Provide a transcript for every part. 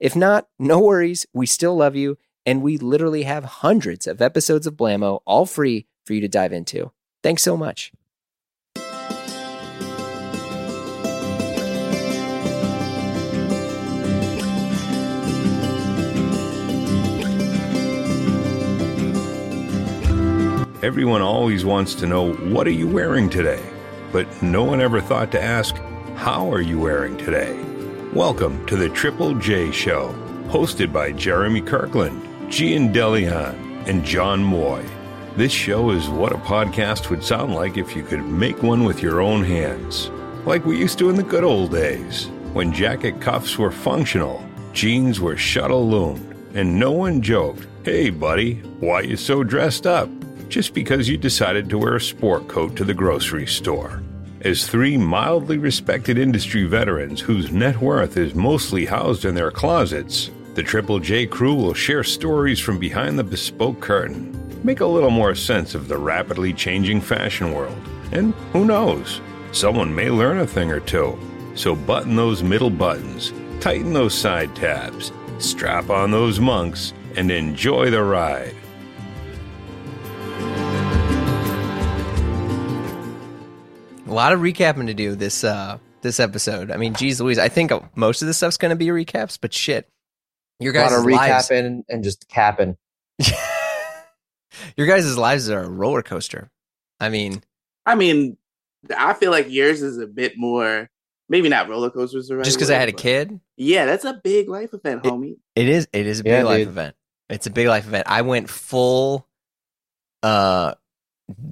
If not, no worries, we still love you, and we literally have hundreds of episodes of Blamo all free for you to dive into. Thanks so much. Everyone always wants to know, what are you wearing today? But no one ever thought to ask, how are you wearing today? Welcome to the Triple J Show, hosted by Jeremy Kirkland, Jian DeLeon, and John Moy. This show is what a podcast would sound like if you could make one with your own hands, like we used to in the good old days, when jacket cuffs were functional, jeans were shuttle loomed, and no one joked, Hey, buddy, why you so dressed up? Just because you decided to wear a sport coat to the grocery store. As three mildly respected industry veterans whose net worth is mostly housed in their closets, the Triple J crew will share stories from behind the bespoke curtain, make a little more sense of the rapidly changing fashion world, and who knows, someone may learn a thing or two. So button those middle buttons, tighten those side tabs, strap on those monks, and enjoy the ride. Lot of recapping to do this uh this episode. I mean, geez Louise, I think most of the stuff's going to be recaps, but shit, your A lot guys' of lives, recapping and just capping. your guys' lives are a roller coaster. I mean, I mean, I feel like yours is a bit more, maybe not roller coasters. right just because I had a kid, Yeah, that's a big life event, It- homie. it is it is a big Yeah, life dude. event. It's a big life event. I went full uh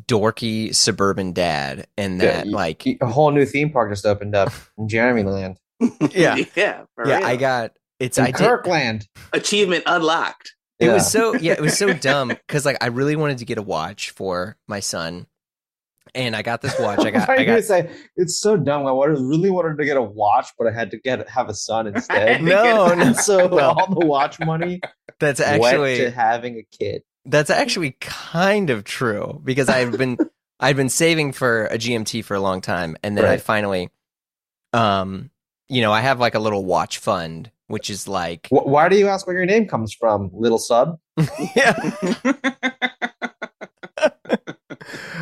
dorky suburban dad and that you- like A whole new theme park just opened up in Jeremy Land. Yeah. yeah, yeah, real. I got it's In I did achievement unlocked. It Yeah. was so yeah, it was so dumb because like I really wanted to get a watch for my son, and I got this watch. I got Why are I you gonna got say it's so dumb? I wanted, really wanted to get a watch, but I had to get have a son instead. no, no. so Well, all the watch money that's went actually to having a kid. That's actually kind of true because I've been I've been saving for a GMT for a long time, and then I finally, um, you know, I have like a little watch fund, which is like Wh- Why do you ask where your name comes from, little sub? yeah.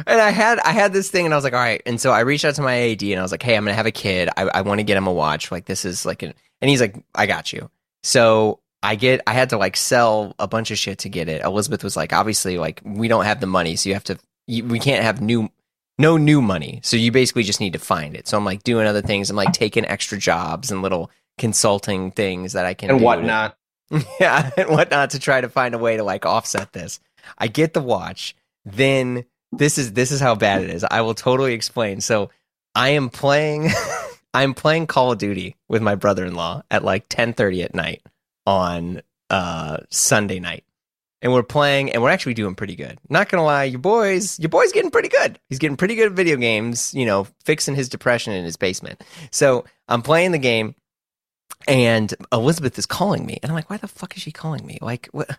and I had I had this thing, and I was like, all right. And so I reached out to my AD, and I was like, hey, I'm gonna have a kid. I, I want to get him a watch. Like this is like an, and he's like, I got you. So I get I had to like sell a bunch of shit to get it. Elizabeth was like, obviously, like we don't have the money, so you have to. You, we can't have new. No new money, so you basically just need to find it. So I'm like doing other things. I'm like taking extra jobs and little consulting things that I can And do whatnot. yeah, and whatnot to try to find a way to like offset this. I get the watch. Then this is this is how bad it is. I will totally explain. So I am playing I'm playing Call of Duty with my brother-in-law at like 10:30 at night on uh Sunday night. And we're playing and we're actually doing pretty good. Not to lie, your boys, your boy's getting pretty good. He's getting pretty good at video games, you know, fixing his depression in his basement. So, I'm playing the game and Elizabeth is calling me, and I'm like, "Why the fuck is she calling me? Like, what?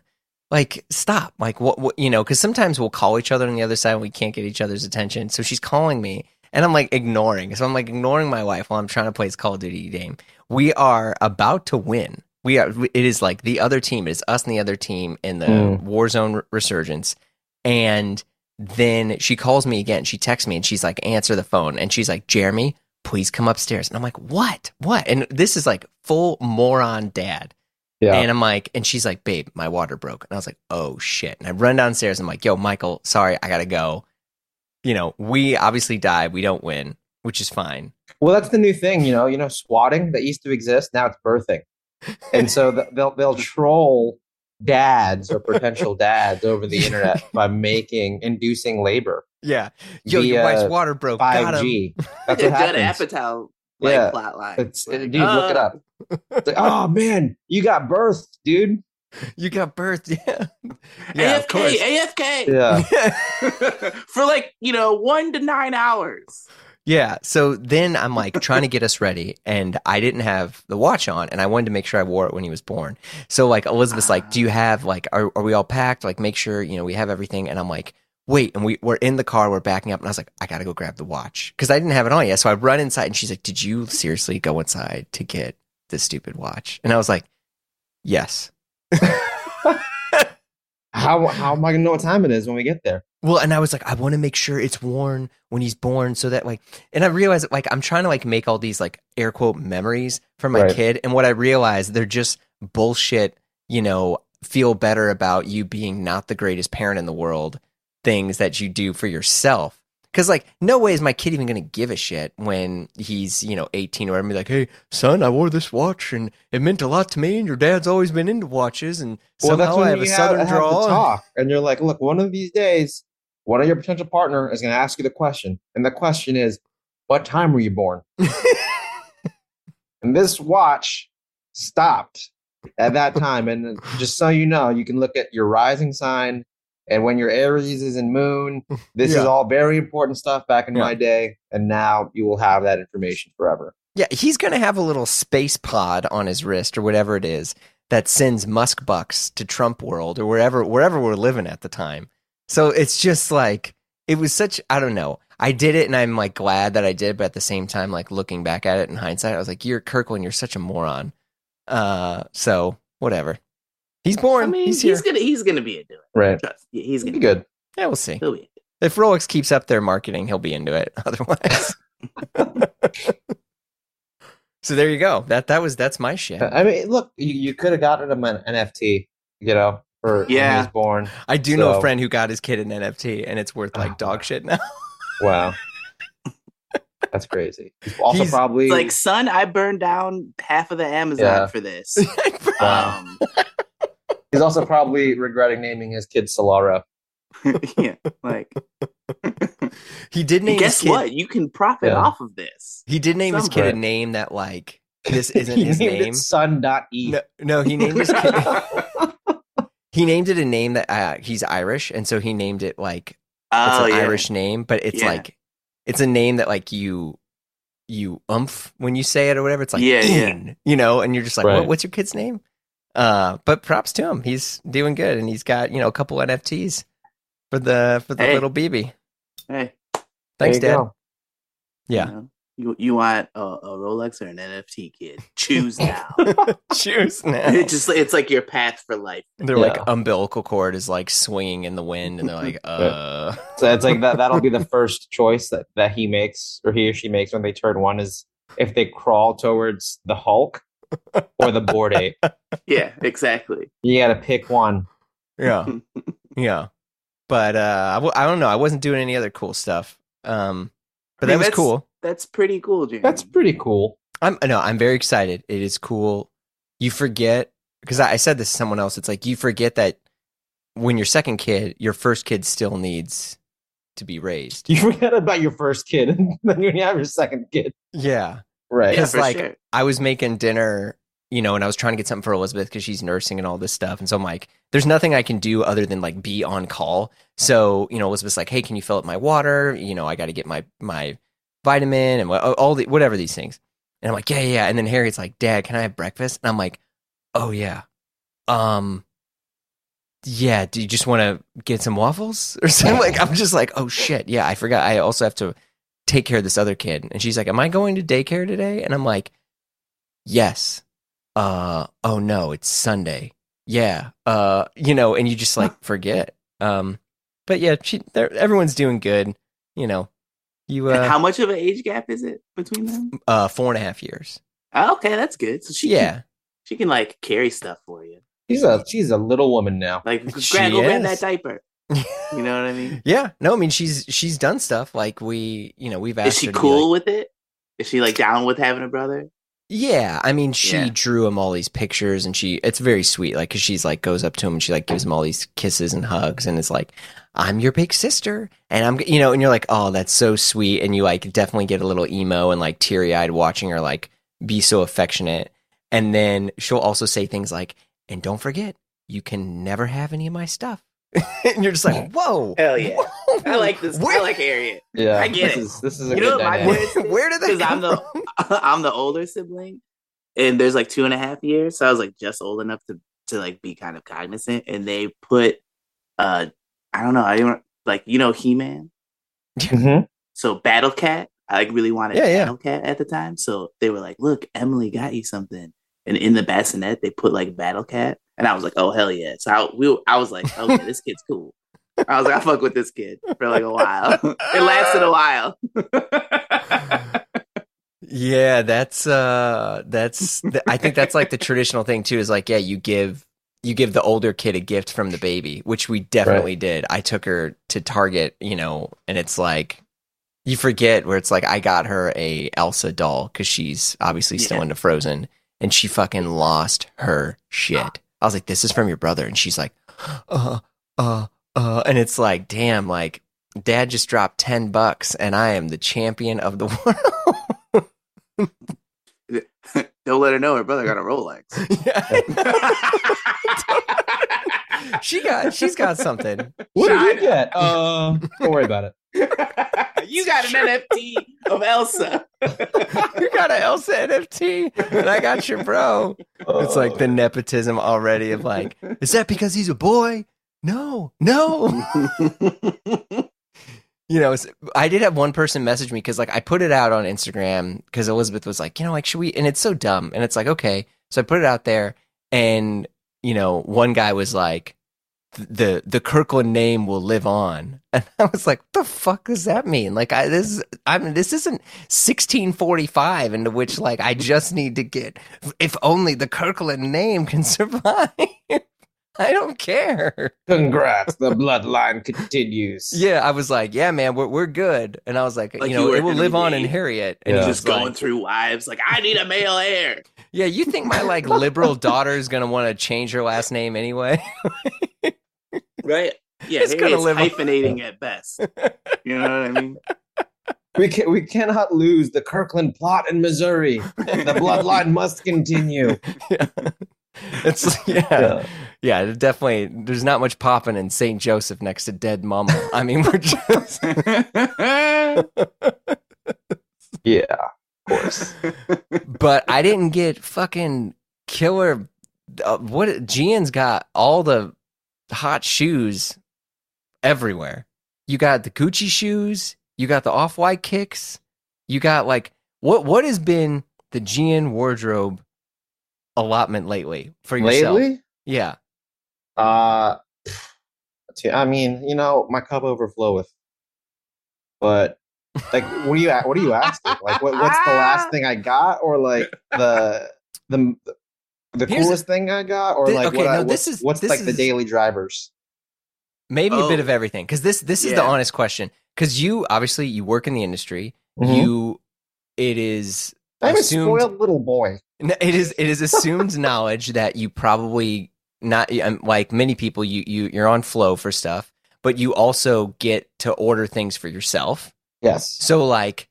Like, stop! Like, what? what you know? Because sometimes we'll call each other on the other side, and we can't get each other's attention. So she's calling me, and I'm like ignoring. So I'm like ignoring my wife while I'm trying to play this Call of Duty game. We are about to win. We are. It is like the other team. It is us and the other team in the Mm. Warzone Resurgence, and then she calls me again. She texts me, and she's like, "Answer the phone," and she's like, "Jeremy." Please come upstairs. And I'm like, what? What? And this is like full moron dad. Yeah. And I'm like, and she's like, babe, my water broke. And I was like, oh shit. And I run downstairs. I'm like, yo, Michael, sorry, I gotta go. You know, we obviously die. We don't win, which is fine. Well, that's the new thing, you know. You know, swatting that used to exist now it's birthing, and so th- they'll they'll troll dads or potential dads over the internet by making inducing labor Yeah. Yo, your wife's water broke. Got five him. G. That's what Judd happens. Apatow like Yeah. plot. It's Like, dude, look it uh, up. It's like, oh man, you got birth, dude. You got birthed, yeah. Yeah, of. AFK, AFK. Yeah. For like, you know, one to nine hours. Yeah. So then I'm like trying to get us ready, and I didn't have the watch on, and I wanted to make sure I wore it when he was born. So like Elizabeth's like, "Do you have like are are we all packed? Like make sure you know we have everything." And I'm like, "Wait," and we we're in the car, we're backing up, and I was like, "I gotta go grab the watch because I didn't have it on yet." So I run inside, and she's like, "Did you seriously go inside to get this stupid watch?" And I was like, "Yes." How how am I gonna know what time it is when we get there? Well, and I was like, I want to make sure it's worn when he's born, so that like, and I realized that like I'm trying to like make all these like air quote memories for my Right. kid, and what I realized they're just bullshit. You know, feel better about you being not the greatest parent in the world. Things that you do for yourself, because like, no way is my kid even gonna give a shit when he's you know 18 or whatever. Be like, hey, son, I wore this watch and it meant a lot to me, and your dad's always been into watches, and somehow I have a southern have the drawl. talk, and you're like, look, one of these days, one of your potential partner is gonna ask you the question, and the question is, what time were you born? and this watch stopped at that time. And just so you know, you can look at your rising sign and when your Aries is in moon. This is all very important stuff back in Yeah. my day. And now you will have that information forever. Yeah, he's going to have a little space pod on his wrist or whatever it is that sends musk bucks to Trump world or wherever wherever we're living at the time. So it's just like it was such I don't know. I did it and I'm like glad that I did, but at the same time like looking back at it in hindsight, I was like you're Kirkland, you're such a moron. Uh so whatever. He's born. I mean, he's he's, gonna he's gonna be into it. Right. Trust. He's gonna be good. yeah, we'll see. He'll be. If Rolex keeps up their marketing, he'll be into it. Otherwise. so there you go. That that was that's my shit. I mean, look, you, you could have gotten him an NFT, you know, for when he Yeah. was born. I do know a friend who got his kid an NFT and it's worth like Oh, dog shit now. Wow. That's crazy. He's also He's- probably like, son, I burned down half of the Amazon Yeah. for this. Um, he's also probably regretting naming his kid Solara. yeah, like he did name guess his kid, what? You can profit Yeah. off of this. He did name his kid a name that like this isn't he his named name. it Son.e. No, no, he named his kid. he named it a name that uh, he's Irish, and so he named it like it's Oh an yeah, Irish name, but it's Yeah. like it's a name that like you you umph when you say it or whatever. It's like Yeah, yeah. You know, and you're just like, Right. what, what's your kid's name? Uh, but props to him. He's doing good, and he's got you know a couple NFTs for the for the Hey. little BB. Hey, Thanks, There Dad. go. Yeah. You, know, you, you want a, a Rolex or an NFT, kid? Choose now. Choose now. it just it's like your path for life. Their Yeah. like umbilical cord is like swinging in the wind, and they're like, uh. So it's like that. That'll be the first choice that that he makes or he or she makes when they turn one is if they crawl towards the Hulk or the Bored Ape. Yeah, exactly. You got to pick one. Yeah, yeah. But uh, I, w- I don't know. I wasn't doing any other cool stuff. Um, but I mean, that was cool. That's pretty cool, Jeremy. That's pretty cool. I'm no, I'm very excited. It is cool. You forget because I, I said this to someone else. It's like you forget that when your second kid, your first kid still needs to be raised. You forget about your first kid, and then you have your second kid. Yeah, Right. yeah, like- sure. I was making dinner, you know, and I was trying to get something for Elizabeth because she's nursing and all this stuff. And so I'm like, there's nothing I can do other than like be on call. So, you know, Elizabeth's like, hey, can you fill up my water? You know, I got to get my, my vitamin and all the, whatever these things. And I'm like, yeah, yeah. And then Harriet's like, dad, can I have breakfast? And I'm like, oh, yeah. Um, yeah. Do you just want to get some waffles or something? like, I'm just like, oh shit. Yeah. I forgot. I also have to take care of this other kid. And she's like, am I going to daycare today? And I'm like, yes uh oh no it's sunday yeah uh you know and you just like forget um but yeah she they're, everyone's doing good you know you And uh how much of an age gap is it between them? uh four and a half years Oh, okay, that's good. So she yeah can, she can like carry stuff for you. She's a she's a little woman now. Like, She grab, go grab that diaper. You know what I mean? yeah no i mean she's she's done stuff like we you know we've asked Is she her to be cool like- with it? Is she like down with having a brother? yeah i mean she Yeah. drew him all these pictures and she it's very sweet like because she's like goes up to him and she like gives him all these kisses and hugs and it's like i'm your big sister and i'm you know and you're like oh that's so sweet and you like definitely get a little emo and like teary-eyed watching her like be so affectionate and then she'll also say things like and don't forget you can never have any of my stuff. and you're just like, whoa. Hell yeah. whoa, I like this. Where, I like Harriet Yeah, I get this it. Is, this is a You good know what my dynamic. parents- where did they because I'm the from? I'm the older sibling, and there's like two and a half years, so I was like just old enough to to like be kind of cognizant, and they put uh I don't know I don't like you know He Man, Mhm. so Battle Cat. I like really wanted Yeah, yeah. Battle Cat at the time, so they were like, "Look, Emily got you something," and in the bassinet they put like Battle Cat, and I was like, "Oh hell yeah!" So I we I was like, "Okay, this kid's cool." I was like, "I fuck with this kid for like a while." it lasted a while. Yeah, that's uh that's th- I think that's like the traditional thing too is like yeah, you give you give the older kid a gift from the baby, which we definitely did. I took her to Target, you know, and it's like you forget where it's like I got her a Elsa doll cuz she's obviously still Yeah. into Frozen and she fucking lost her shit. I was like this is from your brother and she's like uh uh uh and it's like damn like dad just dropped 10 bucks and I am the champion of the world. Don't let her know her brother got a Rolex. Yeah. she got she's got something. What did China. you get? Uh, don't worry about it. You got an NFT of Elsa. You got an Elsa NFT and I got your bro. It's like the oh. nepotism already of like, is that because he's a boy? No, no. You know, I did have one person message me because like I put it out on Instagram because Elizabeth was like, you know, like should we? And it's so dumb, and it's like okay, so I put it out there, and you know, one guy was like, the the Kirkland name will live on, and I was like, what the fuck does that mean? Like, I this I mean, this isn't 1645 into which like I just need to get if only the Kirkland name can survive. I don't care. Congrats, the bloodline continues. Yeah, I was like, yeah, man, we're we're good, and I was like, Like you you know, were it will live on in Harriet, and Yeah. he Just was going like, through wives, like I need a male heir. yeah, you think my like liberal daughter is gonna want to change her last name anyway? Right? Yeah, It's it's gonna live on- hyphenating at best. You know what I mean? We can we cannot lose the Kirkland plot in Missouri. The bloodline must continue. yeah. It's yeah, yeah, it definitely. There's not much popping in Saint Joseph next to dead mama. I mean, we're just Yeah, of course. but I didn't get fucking killer. Uh, what Jian's got all the hot shoes everywhere. You got the Gucci shoes. You got the off white kicks. You got like what? What has been the Jian wardrobe allotment lately for yourself? Lately, Yeah. uh, I mean, you know, my cup overfloweth. But like, what do you what are you asking? Like, what, what's the last thing I got, or like the the the Here's- coolest thing I got, or like okay, what I, no, what's, this is- what's this like the daily drivers? Maybe a bit Oh. of everything. Because this this is the honest question. Because you obviously you work in the industry. Mhm. You it is I'm a assumed- spoiled little boy. It is it is assumed knowledge that you probably not um, like many people you you you're on flow for stuff, but you also get to order things for yourself. Yes. So like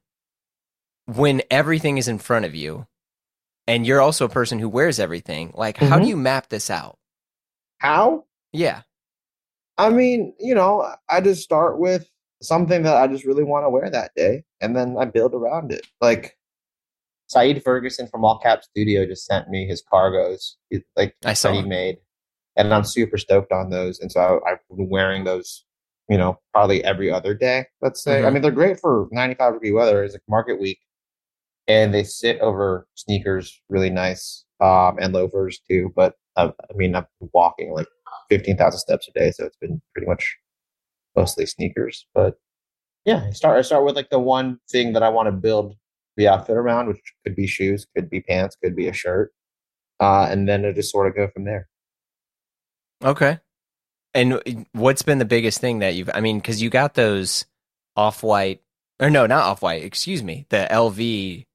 when everything is in front of you and you're also a person who wears everything, like how do Mhm. you map this out? How? Yeah. I mean, you know, I just start with something that I just really want to wear that day, and then I build around it. Like Saeed Ferguson from All Cap Studio just sent me his cargos, it- like I saw that he made, and I'm super stoked on those. And so I, I've been wearing those, you know, probably every other day. Let's say. I Mhm. mean, they're great for 95 degree weather. It's like market week, and they sit over sneakers really nice, um, and loafers too. But uh, I mean, I'm walking like 15,000 steps a day. So it's been pretty much mostly sneakers. But yeah, I start, I start with like the one thing that I want to build the outfit around, which could be shoes, could be pants, could be a shirt. Uh, and then it just sort of go from there. Okay. And what's been the biggest thing that you've I mean cuz you got those off-white or no, not off-white, excuse me, the LV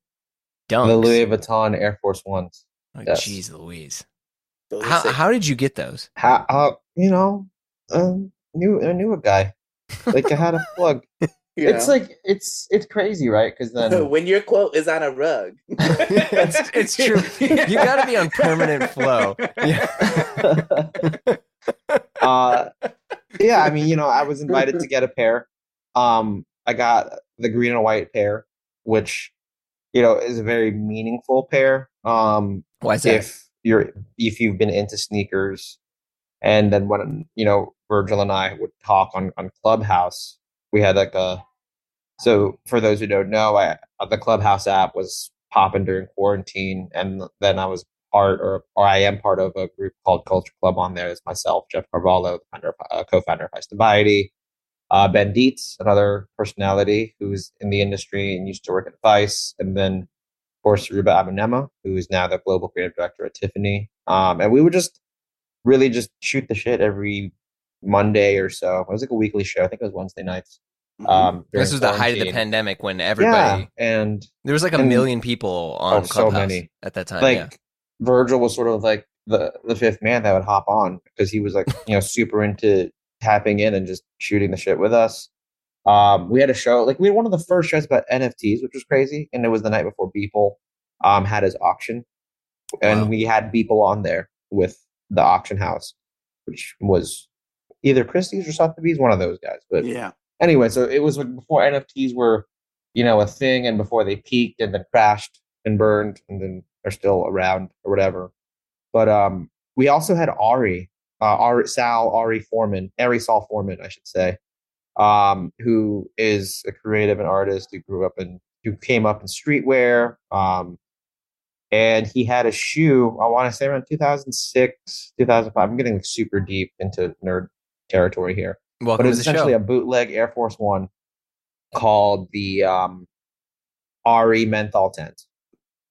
dunks. The Louis Vuitton Air Force Ones. Oh, yes. Jeez Louise. How how did you get those? How, uh, you know, um, knew, I knew a guy. Like I had a plug. You It's know? like, it's, it's crazy, right? Because then when your quote is on a rug. It's- it's true. You gotta be on permanent flow. Yeah. yeah, I mean, you know, I was invited to get a pair. Um, I got the green and white pair, which you know is a very meaningful pair. Um, Why is that? if you're if you've been into sneakers, and then when you know Virgil and I would talk on on Clubhouse, we had like a. So for those who don't know, I, the Clubhouse app was popping during quarantine, and then I was part or or I am part of a group called Culture Club on there. It's myself, Jeff Carvalho, the founder, uh, co-founder of Vice uh, Ben Dietz, another personality who's in the industry and used to work at Vice, and then of course Ruba Abu-Nimah, who is now the global creative director at Tiffany. Um, and we would just really just shoot the shit every Monday or so. It was like a weekly show. I think it was Wednesday nights. Um, this was the height of the pandemic when everybody Yeah, and there was like a and- million people on Oh, so many. at that time. like yeah. Virgil was sort of like the the fifth man that would hop on because he was like you know super into tapping in and just shooting the shit with us. Um, we had a show like we had one of the first shows about NFTs, which was crazy, and it was the night before Beeple um had his auction, and Wow. we had Beeple on there with the auction house, which was either Christie's or Sotheby's, one of those guys. But Yeah. anyway, so it was like before NFTs were, you know, a thing, and before they peaked and then crashed and burned, and then are still around or whatever. But um, we also had Ari, uh, Ari Saal Ari Forman, Ari Saal Forman, I should say, um, who is a creative and artist who grew up in, who came up in streetwear, um, and he had a shoe. I want to say around 2006, 2005. I'm getting super deep into nerd territory here Welcome but it was essentially show. a bootleg Air Force One called the um, Ari Menthol Tent,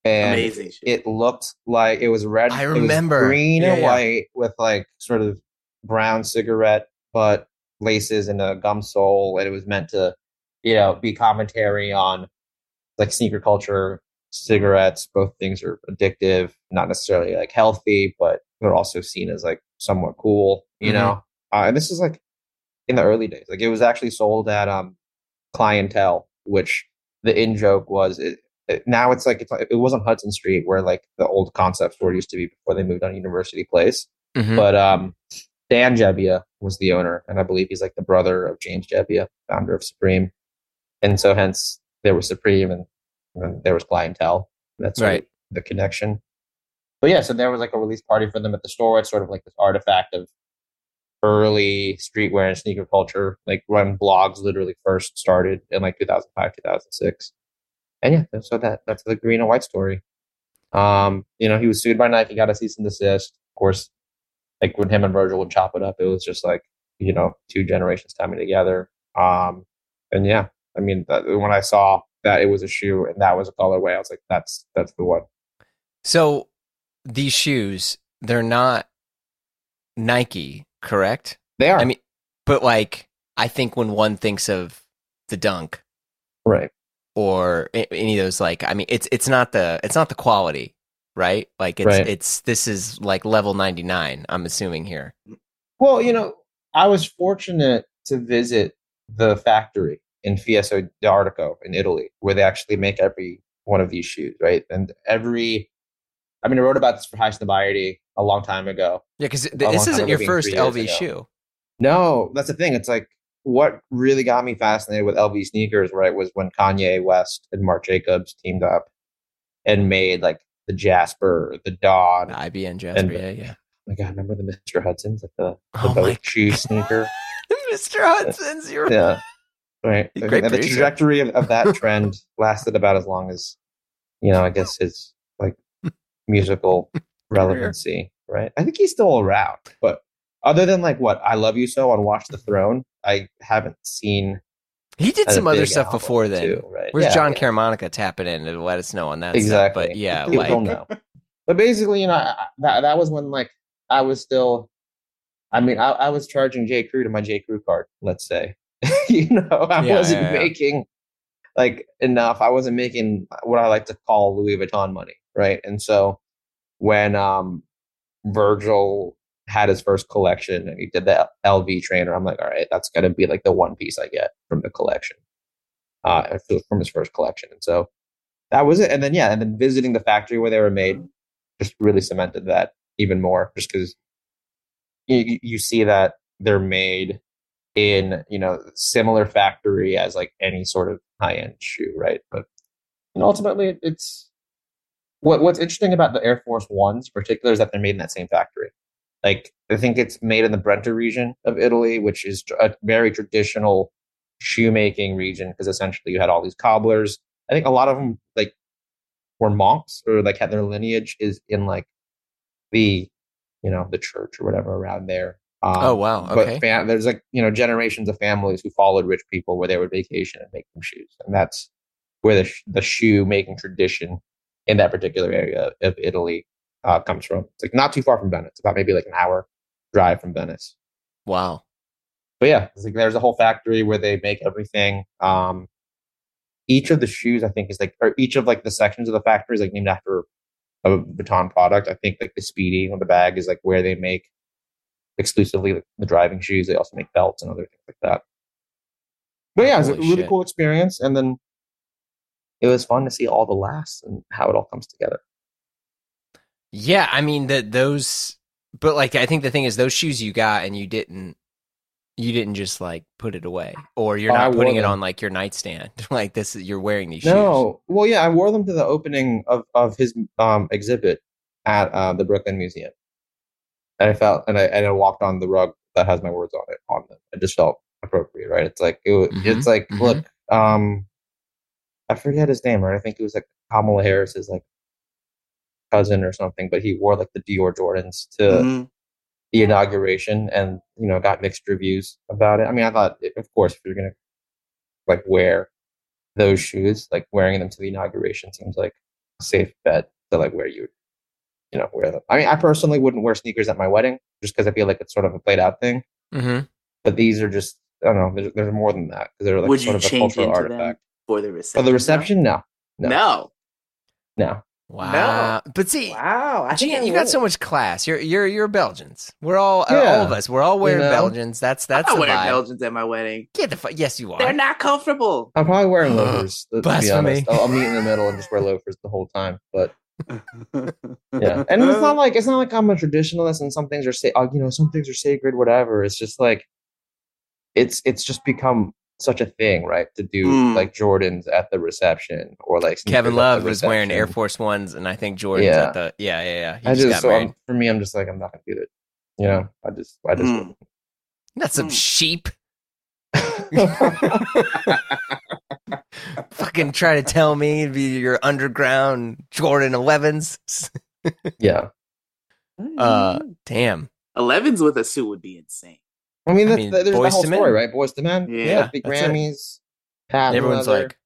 and Amazing shit. it looked like it was red. I it was remember. green Yeah, and yeah. white with like sort of brown cigarette butt laces and a gum sole, and it was meant to, you know, be commentary on like sneaker culture, cigarettes. Both things are addictive, not necessarily like healthy, but they're also seen as like somewhat cool, you Mhm. know. Uh, and this is like in the early days. Like it was actually sold at um clientele, which the in joke was it, it- now it's like it's, it was on Hudson Street where like the old concept store used to be before they moved on University Place. Mhm. But um Dan Jebbia was the owner, and I believe he's like the brother of James Jebbia, founder of Supreme. And so hence there was Supreme and, and there was clientele. That's Right. the connection. But yeah, so there was like a release party for them at the store. It's sort of like this artifact of early streetwear and sneaker culture, like when blogs literally first started in like 2005, 2006. And yeah, so that that's the green and white story. Um, you know, he was sued by Nike, got a cease and desist. Of course, like when him and Virgil would chop it up, it was just like you know two generations coming together. Um, and yeah, I mean, that, when I saw that it was a shoe and that was a colorway, I was like, that's that's the one. So these shoes, they're not Nike, correct? They are I mean, but like, I think when one thinks of the Dunk right. Or any of those, like, I mean, it's it's not the it's not the quality, right? Like, it's Right. it's this is like level ninety nine. I'm assuming here. Well, you know, I was fortunate to visit the factory in Fiesso d'Artico in Italy, where they actually make every one of these shoes, right? And every, I mean, I wrote about this for Highsnobiety a long time ago. Yeah, because this isn't ago your first LV shoe. No, that's the thing. It's like what really got me fascinated with LV sneakers, right, was when Kanye West and Marc Jacobs teamed up and made like the Jasper, the Don. The IBN Jasper, yeah, yeah. Oh my God, remember the Mr. Hudson's, like the, the Oh boat shoe sneaker? Mr. Hudson's, you're yeah. Right. Okay, the trajectory of, of that trend lasted about as long as, you know, I guess his like musical relevancy, right? I think he's still around, but other than like what I Love You So on Watch the Throne, I haven't seen He did some other stuff before then. too, right? Where's Yeah, John yeah. Caramanica tapping in to let us know on that Exactly. stuff? But yeah, He'll- like know. But basically, you know, I, that that was when like I was still. I mean, I, I was charging J Crew to my J Crew card. Let's say, you know, I Yeah, wasn't making like enough. I wasn't making what I like to call Louis Vuitton money, right? And so when um Virgil had his first collection and he did the LV trainer, I'm like, all right, that's gonna be like the one piece I get from the collection, uh, from his first collection. And so that was it. And then yeah, and then visiting the factory where they were made just really cemented that even more, just because you, you see that they're made in you know similar factory as like any sort of high end shoe, right? But know, ultimately, it's what what's interesting about the Air Force Ones, in particular, is that they're made in that same factory. Like I think it's made in the Brenta region of Italy, which is a very traditional shoemaking region because essentially you had all these cobblers. I think a lot of them like were monks or like had their lineage is in like the you know the church or whatever around there. Um, oh wow! Okay. But fam- there's like you know generations of families who followed rich people where they would vacation and make them shoes, and that's where the sh- the shoe making tradition in that particular area of Italy uh, comes from. It's like not too far from Venice. It's about maybe like an hour drive from Venice. Wow. But yeah, like there's a whole factory where they make everything. Um, each of the shoes, I think, is like, or each of like the sections of the factory is like named after a Vuitton product. I think like the Speedy on the bag is like where they make exclusively the driving shoes. They also make belts and other things like that. But yeah, it's a really shit. cool experience. And then it was fun to see all the lasts and how it all comes together. Yeah, I mean that those, but like I think the thing is those shoes you got and you didn't, you didn't just like put it away, or you're not putting it on like your nightstand. like this, you're wearing these. No, shoes. well, yeah, I wore them to the opening of of his um exhibit at uh, the Brooklyn Museum, and I felt and I and I walked on the rug that has my words on it on them. It just felt appropriate, right? It's like it, mm-hmm, it's like mm-hmm. look, um, I forget his name, right? I think it was like Kamala Harris's like cousin or something, but he wore like the Dior Jordans to mm-hmm. the inauguration and, you know, got mixed reviews about it. I mean, I thought, of course, if you're going to like wear those shoes, like wearing them to the inauguration seems like a safe bet to like where you you know, wear them. I mean, I personally wouldn't wear sneakers at my wedding just because I feel like it's sort of a played out thing. Mm-hmm. But these are just, I don't know, there's, there's more than that because they're like Would sort of a cultural artifact. For the reception? For the reception? No. No. No. no. Wow. No. But see, wow, I think you got so much class. You're you're you're Belgians. We're all yeah. uh, all of us. We're all wearing you know? Belgians. That's that's I'm not wearing Belgians at my wedding. Get the fu- yes, you are. They're not comfortable. I'm probably wearing loafers. to be honest, I'll, I'll meet in the middle and just wear loafers the whole time. But yeah, and it's not like it's not like I'm a traditionalist and some things are say, uh, you know, some things are sacred, whatever. It's just like it's it's just become such a thing, right? To do mm. like Jordans at the reception or like Kevin Love was wearing Air Force Ones, and I think Jordans yeah. at the yeah yeah yeah. He I just, just so for me, I'm just like I'm not gonna do it. You know, I just I just mm. not some mm. sheep. Fucking try to tell me be your underground Jordan 11s. yeah. Uh, damn. 11s with a suit would be insane. I mean, I mean there's the whole story, right? Boyz II Men, yeah, the Grammys, Pat. Everyone's leather. like,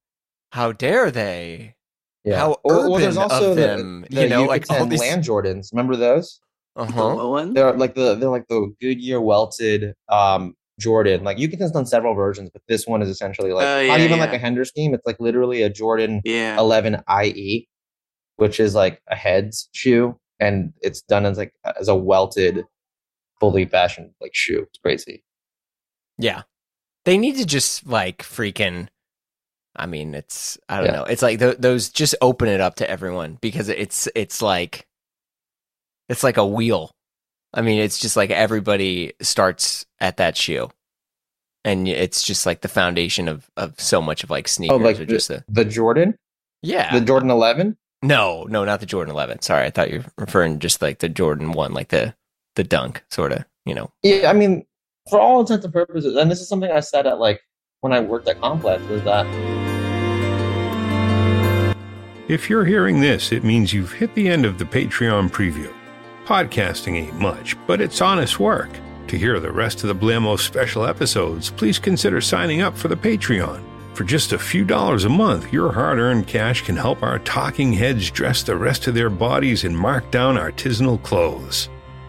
"How dare they?" Yeah. How urban well, there's also of the, them, the, you know, like all these land Jordans. Remember those? Uh huh. They're like the they're like the Goodyear welted um Jordan. Like you can done several versions, but this one is essentially like uh, yeah, not even yeah. like a Hender scheme. It's like literally a Jordan yeah. 11 IE, which is like a heads shoe, and it's done as like as a welted fully fashioned like shoe. It's crazy. Yeah. They need to just like freaking I mean, it's I don't yeah. know. It's like th- those just open it up to everyone because it's it's like it's like a wheel. I mean, it's just like everybody starts at that shoe. And it's just like the foundation of of so much of like oh, sneakers oh, like the, just the, the Jordan? Yeah. The Jordan 11? No, no, not the Jordan 11. Sorry, I thought you were referring just like the Jordan 1 like the the dunk, sort of, you know. Yeah, I mean, for all intents and purposes, and this is something I said at like when I worked at Complex, was that. If you're hearing this, it means you've hit the end of the Patreon preview. Podcasting ain't much, but it's honest work. To hear the rest of the Blamo special episodes, please consider signing up for the Patreon. For just a few dollars a month, your hard earned cash can help our talking heads dress the rest of their bodies in markdown artisanal clothes.